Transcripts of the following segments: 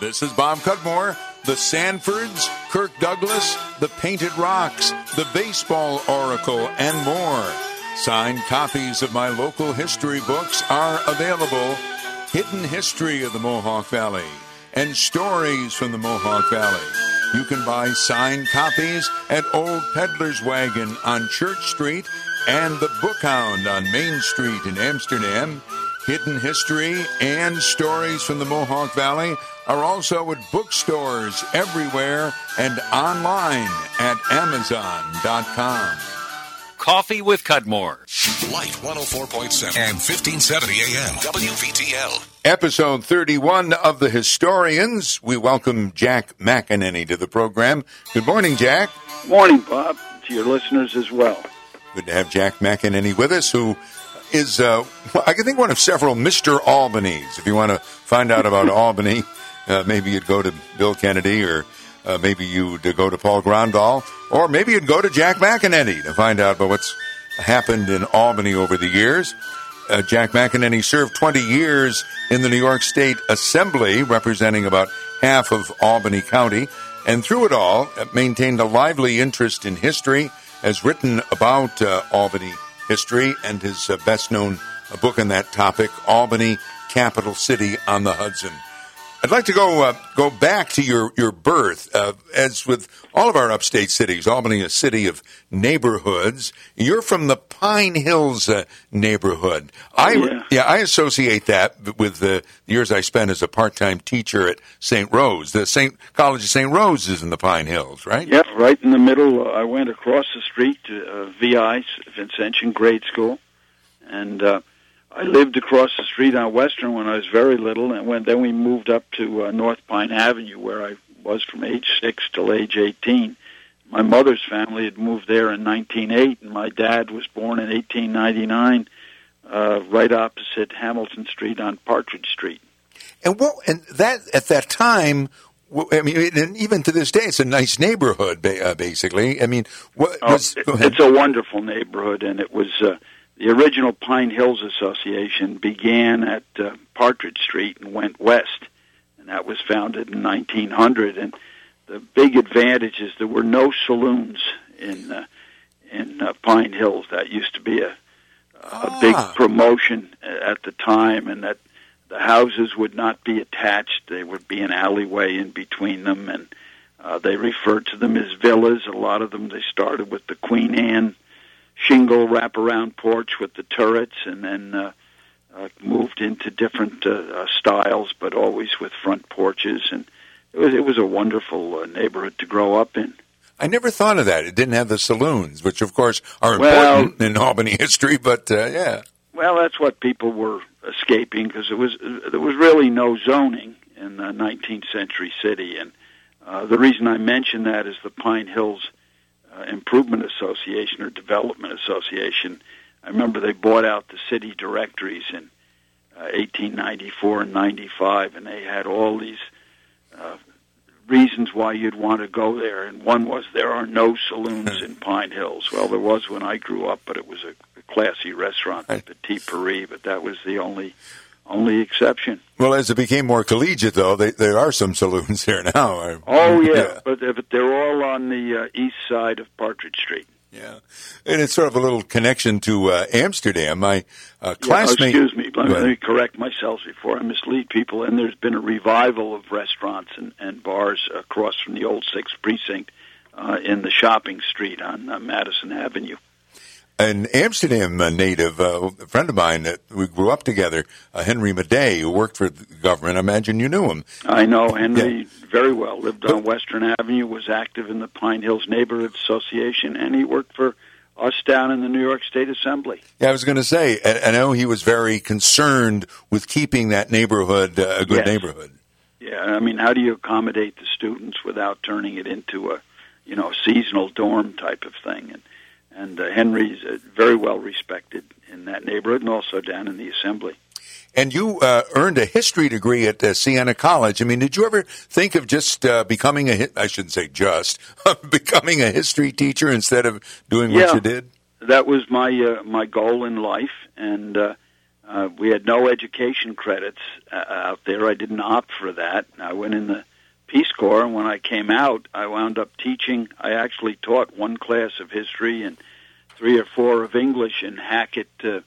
This is Bob Cudmore. The Sanfords, Kirk Douglas, the Painted Rocks, the Baseball Oracle, and more. Signed copies of my local history books are available. Hidden History of the Mohawk Valley and Stories from the Mohawk Valley. You can buy signed copies at Old Peddler's Wagon on Church Street and the Bookhound on Main Street in Amsterdam. Hidden History and Stories from the Mohawk Valley are also at bookstores everywhere and online at Amazon.com. Coffee with Cudmore. Light 104.7 and 1570 AM. WVTL. Episode 31 of The Historians. We welcome Jack McEneny to the program. Good morning, Jack. Morning, Bob, to your listeners as well. Good to have Jack McEneny with us, who is, uh, I can think, one of several Mr. Albanys. If you want to find out about Albany, uh, maybe you'd go to Bill Kennedy, or uh, maybe you'd go to Paul Grondahl, or maybe you'd go to Jack McEneny to find out about what's happened in Albany over the years. Uh, Jack McEneny served 20 years in the New York State Assembly, representing about half of Albany County, and through it all, uh, maintained a lively interest in history, has written about uh, Albany history, and his uh, best known book on that topic, Albany, Capital City on the Hudson. I'd like to go uh, go back to your your birth. Uh, as with all of our upstate cities, Albany, a city of neighborhoods. You're from the Pine Hills uh, neighborhood. I yeah. yeah, I associate that with the years I spent as a part time teacher at St. Rose. The St. College of St. Rose is in the Pine Hills, right? Yep, right in the middle. I went across the street to uh, VI, Vincentian Grade School, and uh, I lived across the street on Western when I was very little, and when then we moved up to uh, North Pine Avenue, where I was from age six till age eighteen. My mother's family had moved there in 1908, and my dad was born in 1899, uh, right opposite Hamilton Street on Partridge Street. And what and that at that time. I mean, and even to this day, it's a nice neighborhood. Uh, basically, I mean, what Oh, was? it- go ahead. it's a wonderful neighborhood, and it was uh, the original Pine Hills Association began at uh, Partridge Street and went west, and that was founded in 1900. And the big advantage is there were no saloons in uh, in uh, Pine Hills. That used to be a a big Ah. promotion at the time, and that the houses would not be attached. There would be an alleyway in between them, and uh, they referred to them as villas. A lot of them they started with the Queen Anne shingle wraparound porch with the turrets, and then uh, uh, moved into different uh, uh, styles, but always with front porches. And it was it was a wonderful uh, neighborhood to grow up in. I never thought of that. It didn't have the saloons, which of course are Well- important in Albany history. But uh, yeah, Well, that's what people were escaping because it was there was really no zoning in the 19th century city, and uh, the reason I mention that is the Pine Hills uh, Improvement Association or Development Association. I remember they bought out the city directories in uh, 1894 and 95, and they had all these uh, reasons why you'd want to go there, and one was there are no saloons in Pine Hills. Well, there was when I grew up, but it was a, a classy restaurant, the Petit Paris, but that was the only only exception. well, as it became more collegiate, though, they, there are some saloons here now. Oh yeah, but, uh, but they're all on the uh, east side of Partridge Street. yeah, and it's sort of a little connection to uh, Amsterdam. My uh, Yeah, oh, classmate. excuse me, let me, let me correct myself before I mislead people. And there's been a revival of restaurants and, and bars across from the old Sixth Precinct uh, in the shopping street on uh, Madison Avenue. An Amsterdam native, uh, a friend of mine that we grew up together, uh, Henry Madey, who worked for the government. I imagine you knew him. I know Henry very well. Lived on Western Avenue, was active in the Pine Hills Neighborhood Association, and he worked for us down in the New York State Assembly. Yeah, I was going to say, I, I know he was very concerned with keeping that neighborhood uh, a good Yes. neighborhood. Yeah, I mean, how do you accommodate the students without turning it into a, you know, seasonal dorm type of thing? And and uh, Henry's uh, very well respected in that neighborhood, and also down in the assembly. And you uh, earned a history degree at uh, Siena College. I mean, did you ever think of just uh, becoming a, hi- I shouldn't say just, becoming a history teacher instead of doing what you did? That was my uh, my goal in life, and uh, Uh, we had no education credits uh, out there. I didn't opt for that. I went in the Peace Corps, and when I came out, I wound up teaching. I actually taught one class of history and three or four of English in Hackett, uh,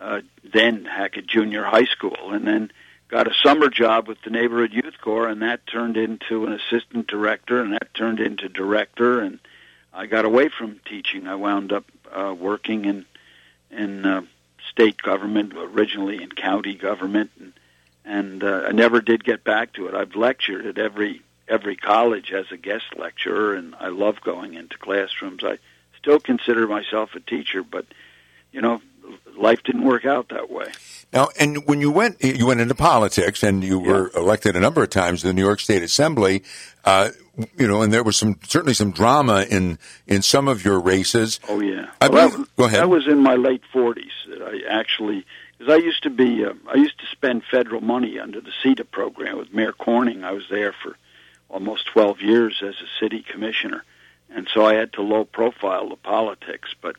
uh, then Hackett Junior High School, and then got a summer job with the Neighborhood Youth Corps, and that turned into an assistant director, and that turned into director, and I got away from teaching. I wound up uh, working in in uh, state government, originally in county government, and and uh, I never did get back to it. I've lectured at every every college as a guest lecturer, and I love going into classrooms. I still consider myself a teacher, but you know, life didn't work out that way. Now, and when you went, you went into politics, and you Yeah. were elected a number of times to the New York State Assembly. Uh, you know, and there was some certainly some drama in in some of your races. Oh yeah. I Well, believe- that, go ahead. That was in my late forties that I actually, because I used to be, uh, I used to spend federal money under the CETA program with Mayor Corning. I was there for almost twelve years as a city commissioner, and so I had to low profile the politics. But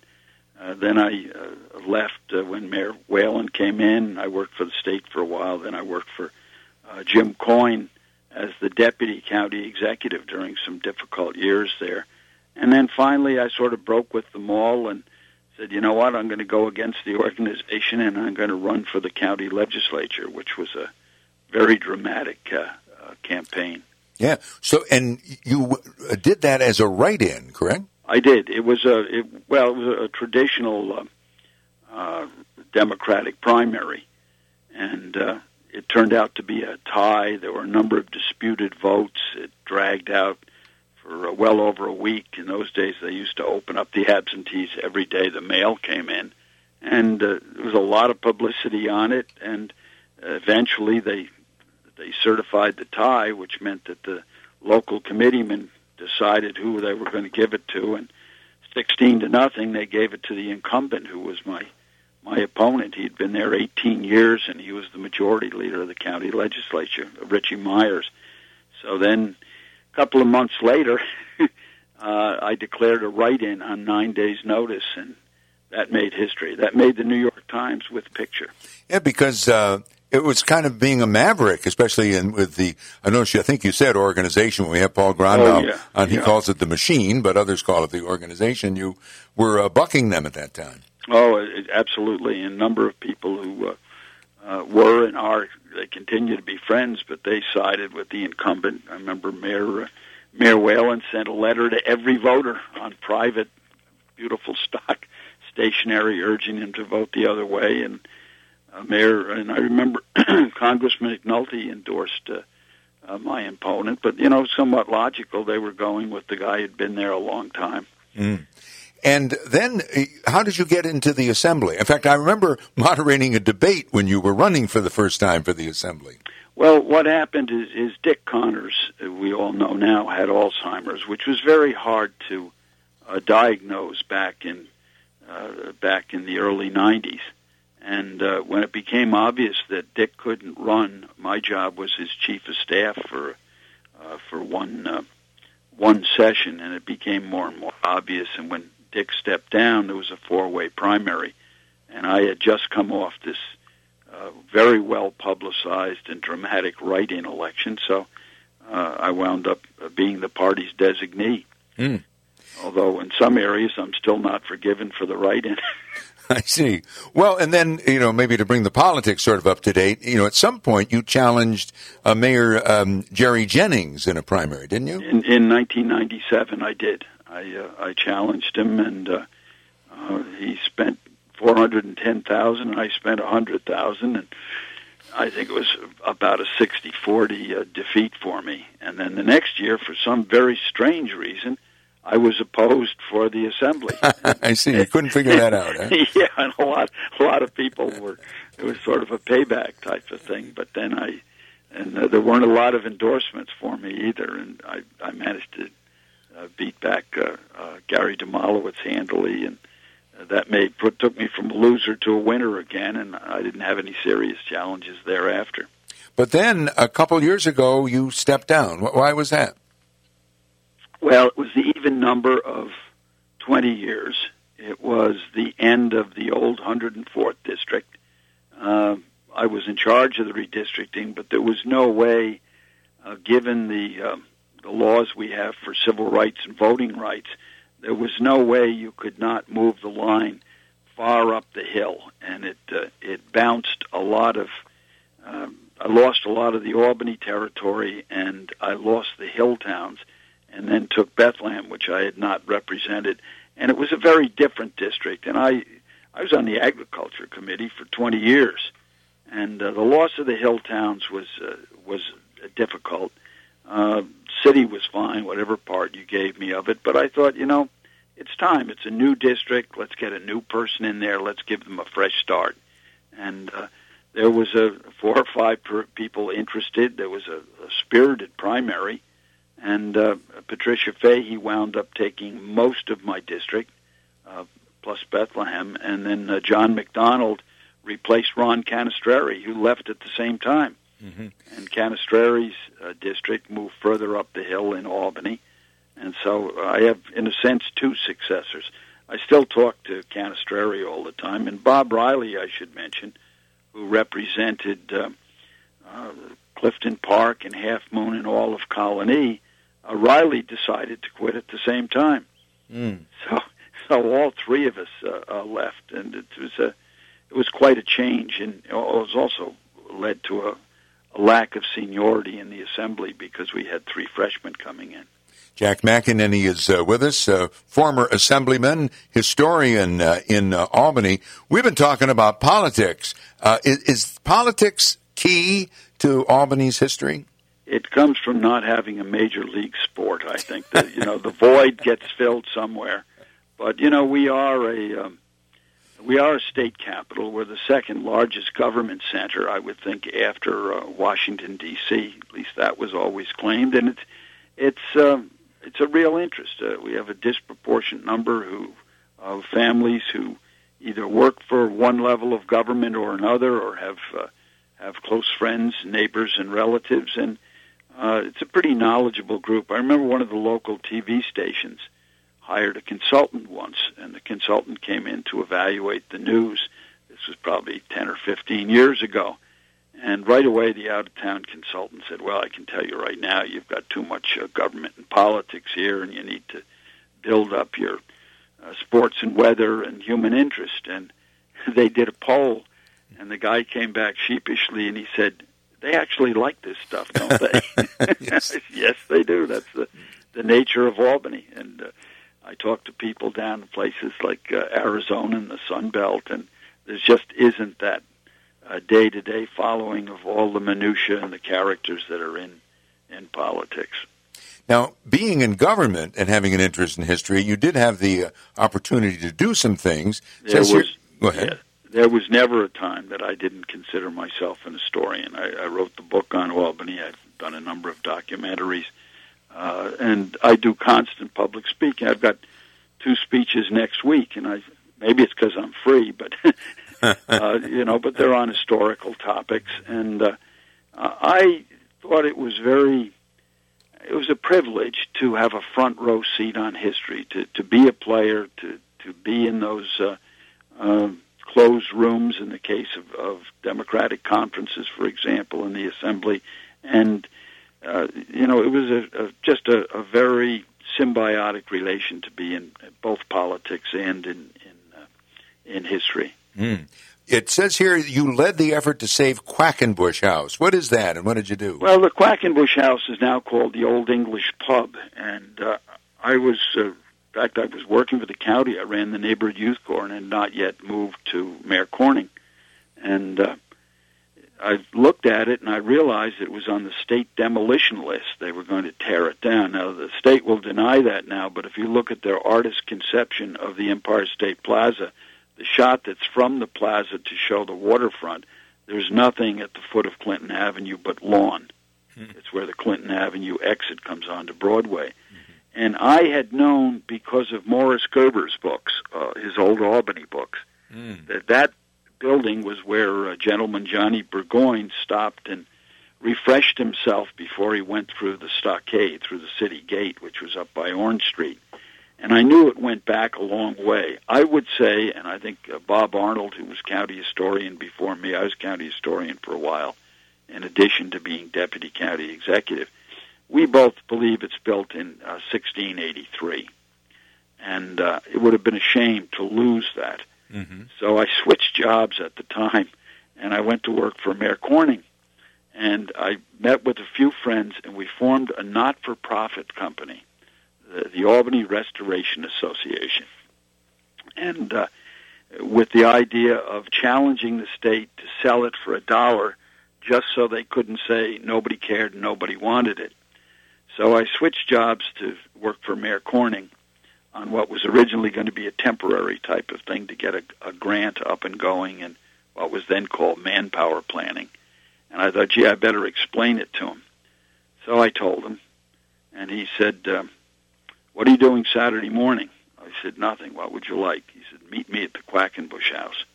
uh, then I uh, left uh, when Mayor Whalen came in. I worked for the state for a while. Then I worked for uh, Jim Coyne as the deputy county executive during some difficult years there. And then finally, I sort of broke with them all and said, you know what, I'm going to go against the organization and I'm going to run for the county legislature, which was a very dramatic uh, uh, campaign. Yeah. So, and you uh, did that as a write-in, correct? I did. It was a it, well, it was a traditional uh, uh, Democratic primary, and uh, it turned out to be a tie. There were a number of disputed votes. It dragged out for uh, well over a week. In those days, they used to open up the absentees every day the mail came in, and uh, there was a lot of publicity on it. And uh, eventually, they they certified the tie, which meant that the local committeemen decided who they were going to give it to, and sixteen to nothing, they gave it to the incumbent, who was my my opponent. He'd been there 18 years, and he was the majority leader of the county legislature, Richie Myers. So then, couple of months later, uh, I declared a write-in on nine days' notice, and that made history. That made the New York Times with a picture. Yeah, because uh, it was kind of being a maverick, especially in with the. I know. I think you said organization. When we have Paul Grondahl Oh, yeah. on, he Yeah. calls it the machine, but others call it the organization. You were uh, bucking them at that time. Oh, absolutely. And a number of people who uh, were and are, they continue to be friends, but they sided with the incumbent. I remember Mayor uh, Mayor Whalen sent a letter to every voter on private, beautiful stock stationery, urging him to vote the other way. And uh, Mayor and I remember Congressman McNulty endorsed. Uh, uh, my opponent, but you know, somewhat logical. They were going with the guy who'd been there a long time. And then, uh, how did you get into the assembly? In fact, I remember moderating a debate when you were running for the first time for the assembly. Well, what happened is, is Dick Connors, who we all know now, had Alzheimer's, which was very hard to uh, diagnose back in uh, back in the early '90s. And uh, when it became obvious that Dick couldn't run, my job was his chief of staff for uh, for one uh, one session, and it became more and more obvious. And when Dick stepped down, there was a four-way primary, and I had just come off this uh, very well publicized and dramatic write-in election. So uh, I wound up uh, being the party's designee. Mm. Although in some areas I'm still not forgiven for the write-in. I see. Well, and then, you know, maybe to bring the politics sort of up to date, you know, at some point you challenged uh, Mayor um, Jerry Jennings in a primary, didn't you? in, in 1997, I did. I uh, I challenged him, and uh, uh, he spent 410,000, I spent a 100,000, and I think it was about a 60-40 uh, defeat for me. And then the next year, for some very strange reason, I was opposed for the assembly. I see. You couldn't figure that out. Huh? yeah, and a lot, a lot of people were. It was sort of a payback type of thing. But then I, and uh, there weren't a lot of endorsements for me either, and I, I managed to beat back uh, uh, Gary Domalewicz handily, and uh, that made put, took me from a loser to a winner again, and I didn't have any serious challenges thereafter. But then a couple years ago, you stepped down. Why was that? Well, it was the even number of 20 years. It was the end of the old 104th district. Uh, I was in charge of the redistricting, but there was no way, uh, given the uh, the laws we have for civil rights and voting rights, there was no way you could not move the line far up the hill, and it uh, it bounced a lot of. Um, I lost a lot of the Albany territory, and I lost the hill towns, and then took Bethlehem, which I had not represented, and it was a very different district. And I I was on the agriculture committee for 20 years, and uh, the loss of the hill towns was uh, was difficult. Uh, city was fine, whatever part you gave me of it, but I thought, you know, it's time. It's a new district. Let's get a new person in there. Let's give them a fresh start. And uh, there was a four or five per people interested. There was a, a spirited primary, and uh, Patricia Fahy wound up taking most of my district, uh, plus Bethlehem, and then uh, John McDonald replaced Ron Canestrari, who left at the same time. Mm-hmm. And Canestrari's uh, district moved further up the hill in Albany, and so I have, in a sense, two successors. I still talk to Canestrari all the time, and Bob Reilly, I should mention, who represented uh, uh, Clifton Park and Half Moon and all of Colonie. Uh, Reilly decided to quit at the same time. Mm. So, so all three of us uh, uh, left, and it was a, it was quite a change, and it was also led to a, a lack of seniority in the assembly because we had three freshmen coming in. Jack McEneny is uh, with us, uh, former assemblyman, historian uh, in uh, Albany. We've been talking about politics. Uh, is, is, politics key to Albany's history? It comes from not having a major league sport. I think that you know the void gets filled somewhere, but you know we are a um, we are a state capital. We're the second largest government center, I would think, after uh, Washington D.C. At least that was always claimed, and it's it's. Um, it's a real interest. Uh, we have a disproportionate number who of families who either work for one level of government or another, or have uh, have close friends, neighbors, and relatives, and uh, it's a pretty knowledgeable group. I remember one of the local TV stations hired a consultant once, and the consultant came in to evaluate the news. This was probably ten or fifteen years ago and right away, the out of town consultant said, Well, I can tell you right now, you've got too much uh, government and politics here, and you need to build up your uh, sports and weather and human interest. And they did a poll, and the guy came back sheepishly and he said, They actually like this stuff, don't they? yes. yes, they do. That's the, the nature of Albany. And uh, I talk to people down in places like uh, Arizona and the Sun Belt, and there just isn't that day to day following of all the minutiae and the characters that are in in politics. Now, being in government and having an interest in history, you did have the uh, opportunity to do some things. There was, go ahead. Yeah, there was never a time that I didn't consider myself an historian. I, I wrote the book on Albany. I've done a number of documentaries, uh, and I do constant public speaking. I've got two speeches next week, and I maybe it's because I'm free, but uh, you know, but they're on historical topics. And uh, I thought it was very, it was a privilege to have a front row seat on history, to, to be a player, to, to be in those uh, uh, closed rooms in the case of, of Democratic conferences, for example, in the Assembly. And, uh, you know, it was a, a, just a, a very symbiotic relation to be in both politics and in in, uh, in history. Mm. It says here you led the effort to save Quackenbush House. What is that, and what did you do? Well, the Quackenbush House is now called the Old English Pub, and uh, I was, uh, in fact, I was working for the county. I ran the neighborhood youth corps and had not yet moved to Mayor Corning, and uh, I looked at it and I realized it was on the state demolition list. They were going to tear it down. Now the state will deny that now, but if you look at their artist conception of the Empire State Plaza the shot that's from the plaza to show the waterfront, there's nothing at the foot of Clinton Avenue but lawn. Mm-hmm. It's where the Clinton Avenue exit comes onto Broadway. Mm-hmm. And I had known because of Morris Gerber's books, uh, his old Albany books, mm. that that building was where uh, gentleman Johnny Burgoyne stopped and refreshed himself before he went through the stockade, through the city gate, which was up by Orange Street. And I knew it went back a long way. I would say, and I think uh, Bob Arnold, who was county historian before me, I was county historian for a while, in addition to being deputy county executive. We both believe it's built in uh, 1683. And uh, it would have been a shame to lose that. Mm-hmm. So I switched jobs at the time, and I went to work for Mayor Corning. And I met with a few friends, and we formed a not-for-profit company, the, the Albany Restoration Association. And uh, with the idea of challenging the state to sell it for a dollar just so they couldn't say nobody cared and nobody wanted it. So I switched jobs to work for Mayor Corning on what was originally going to be a temporary type of thing to get a, a grant up and going and what was then called manpower planning. And I thought, gee, I better explain it to him. So I told him, and he said, um, "What are you doing Saturday morning?" I said, "Nothing. What would you like?" He said, "Meet me at the Quackenbush House."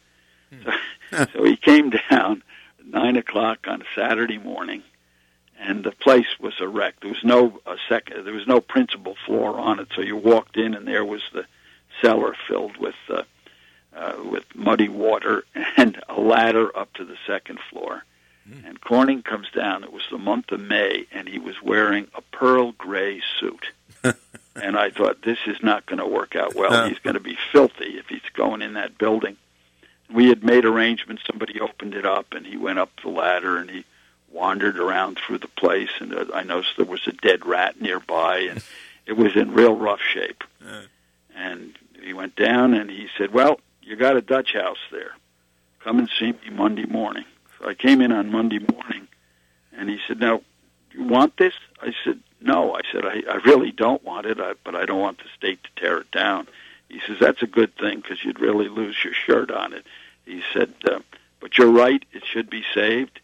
So, so he came down at nine o'clock on a Saturday morning, and the place was a wreck. There was no a second. There was no principal floor on it. So you walked in, and there was the cellar filled with uh, uh, with muddy water and a ladder up to the second floor. And Corning comes down. It was the month of May, and he was wearing a pearl gray suit. and I thought, this is not going to work out well. He's going to be filthy if he's going in that building. We had made arrangements. Somebody opened it up, and he went up the ladder, and he wandered around through the place. And uh, I noticed there was a dead rat nearby, and it was in real rough shape. And he went down, and he said, well, you got a Dutch house there. Come and see me Monday morning. So I came in on Monday morning, and he said, "Now, do you want this?" I said, "No." I said, "I, I really don't want it, I, but I don't want the state to tear it down." He says, "That's a good thing because you'd really lose your shirt on it." He said, uh, "But you're right; it should be saved.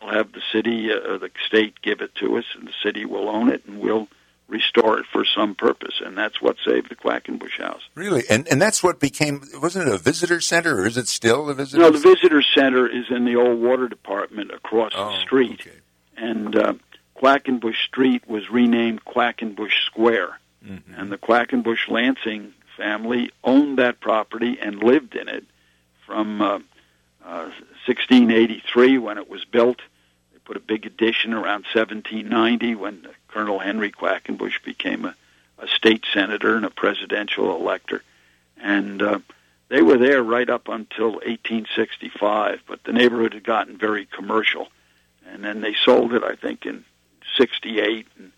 I'll have the city uh, or the state give it to us, and the city will own it, and we'll." Restore it for some purpose, and that's what saved the Quackenbush House. Really, and and that's what became. Wasn't it a visitor center, or is it still a visitor? No, the visitor center is in the old water department across oh, the street, okay. and uh, Quackenbush Street was renamed Quackenbush Square, Mhm. and the Quackenbush Lansing family owned that property and lived in it from uh, uh, 1683 when it was built. Put a big addition around 1790 when Colonel Henry Quackenbush became a, a state senator and a presidential elector, and uh, they were there right up until 1865. But the neighborhood had gotten very commercial, and then they sold it, I think, in '68, and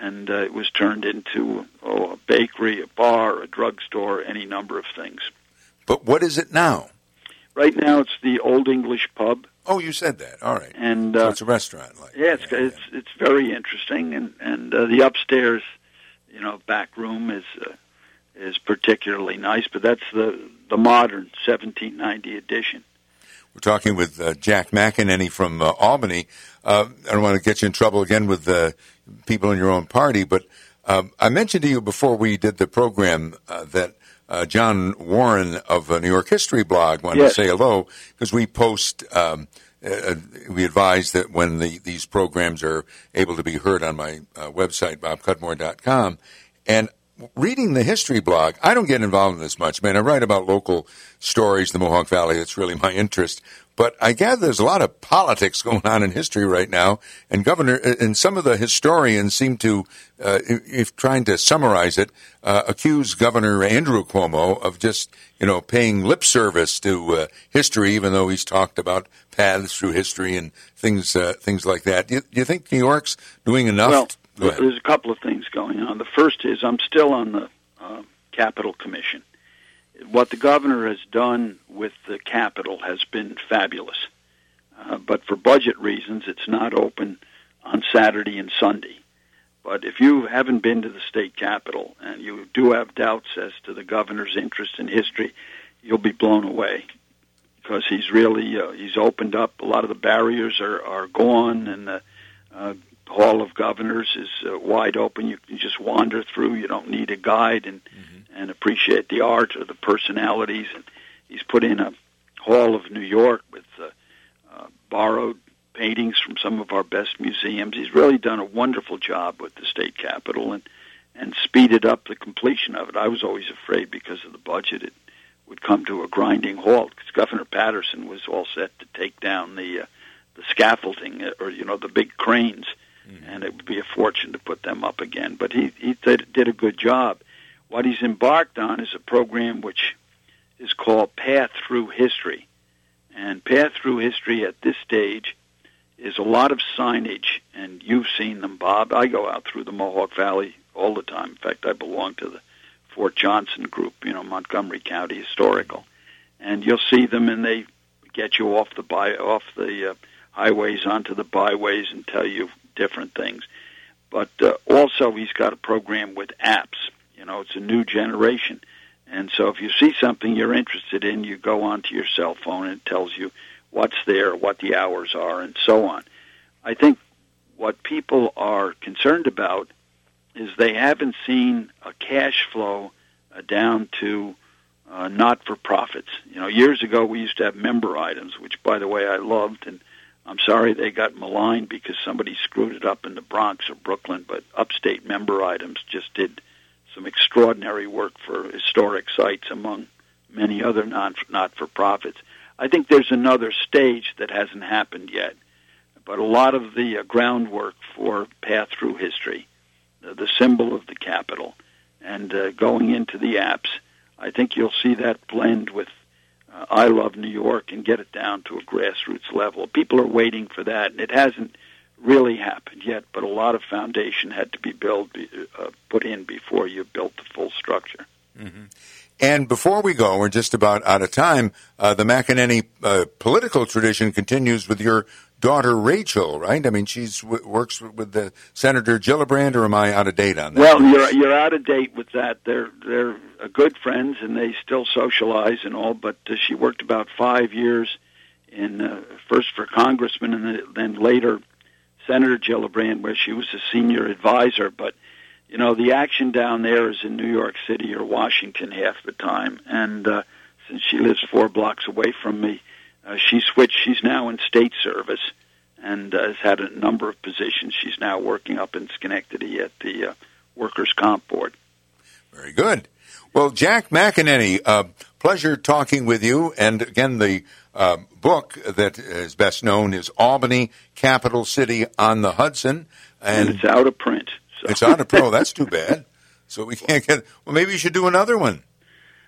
and uh, it was turned into oh, a bakery, a bar, a drugstore, any number of things. But what is it now? Right now, it's the Old English Pub, Oh, you said that. All right. and so uh, it's a restaurant, like yeah, it's it's it's very interesting, and and uh, the upstairs, you know, back room is uh, is particularly nice. But that's the the modern 1790 edition. We're talking with uh, Jack McEneny from uh, Albany. Uh, I don't want to get you in trouble again with people in your own party, but um, I mentioned to you before we did the program uh, that uh, John Warren of uh, New York History blog wanted Yes. to say hello because we post. Um, uh, we advise that when the, these programs are able to be heard on my uh, website, bobcudmore.com, and reading the history blog, I don't get involved in this much, man. I write about local stories, the Mohawk Valley. That's really my interest. But I gather there's a lot of politics going on in history right now, and Governor and some of the historians seem to, uh, if trying to summarize it, uh, accuse Governor Andrew Cuomo of just you know paying lip service to uh, history, even though he's talked about paths through history and things uh, things like that. Do you, do you think New York's doing enough? Well. There's a couple of things going on. The first is I'm still on the uh, Capitol Commission. What the governor has done with the Capitol has been fabulous, uh, but for budget reasons, it's not open on Saturday and Sunday. But if you haven't been to the state capitol and you do have doubts as to the governor's interest in history, you'll be blown away because he's really uh, he's opened up a lot of the barriers are are gone and the uh, Hall of Governors is uh, wide open. You can just wander through. You don't need a guide and and appreciate the art or the personalities. And he's put in a Hall of New York with uh, uh, borrowed paintings from some of our best museums. He's really done a wonderful job with the state capitol, and and speeded up the completion of it. I was always afraid because of the budget it would come to a grinding halt because Governor Paterson was all set to take down the uh, the scaffolding uh, or you know the big cranes, mm-hmm. and it would be a fortune to put them up again. But he he did, did a good job. What he's embarked on is a program which is called Path Through History, and Path Through History at this stage is a lot of signage, and you've seen them, Bob. I go out through the Mohawk Valley all the time. In fact, I belong to the Fort Johnson group, you know, Montgomery County Historical, and you'll see them, and they get you off the by off the uh, highways onto the byways and tell you different things. But uh, also, he's got a program with apps. You know, it's a new generation. And so if you see something you're interested in, you go onto your cell phone and it tells you what's there, what the hours are, and so on. I think what people are concerned about is they haven't seen a cash flow uh, down to uh, not for profits. You know, years ago we used to have member items, which, by the way, I loved, and I'm sorry they got maligned because somebody screwed it up in the Bronx or Brooklyn. But upstate member items just did some extraordinary work for historic sites, among many other non not for profits. I think there's another stage that hasn't happened yet, but a lot of the uh, groundwork for path through history, uh, the symbol of the capital, and uh, going into the apps, I think you'll see that blend with uh, I Love New York and get it down to a grassroots level. People are waiting for that, and it hasn't really happened yet, but a lot of foundation had to be built, uh, put in before you built the full structure. Mm-hmm. And before we go, we're just about out of time. Uh, the McEneny uh, political tradition continues with your daughter Rachel, right? I mean, she's w- works with the Senator Gillibrand, or am I out of date on that? Well, you're you're out of date with that. They're they're good friends and they still socialize and all. But uh, she worked about five years in uh, first for congressman and then later Senator Gillibrand, where she was a senior advisor. But you know, the action down there is in New York City or Washington half the time. And uh, since she lives four blocks away from me, uh, she switched. She's now in state service and uh, has had a number of positions. She's now working up in Schenectady at the uh, Workers' Comp Board. Very good. Well, Jack McEneny, uh, pleasure talking with you. And again, the uh, book that is best known is Albany, Capital City on the Hudson. And, and it's out of print. So. It's on a pro. That's too bad. So we can't get. Well, maybe you should do another one.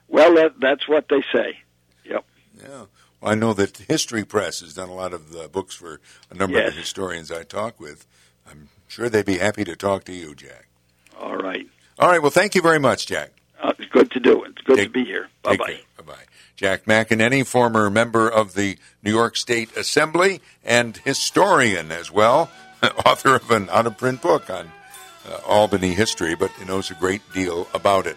Well, that, that's what they say. Yep. Yeah. I know that History Press has done a lot of uh, books for a number yes. of the historians I talk with. I'm sure they'd be happy to talk to you, Jack. All right. All right. Well, thank you very much, Jack. Uh, it's good to do it. It's good take, to be here. Bye bye. Bye bye. Jack McEneny, former member of the New York State Assembly and historian as well, author of an out of print book on uh, Albany history, but he knows a great deal about it.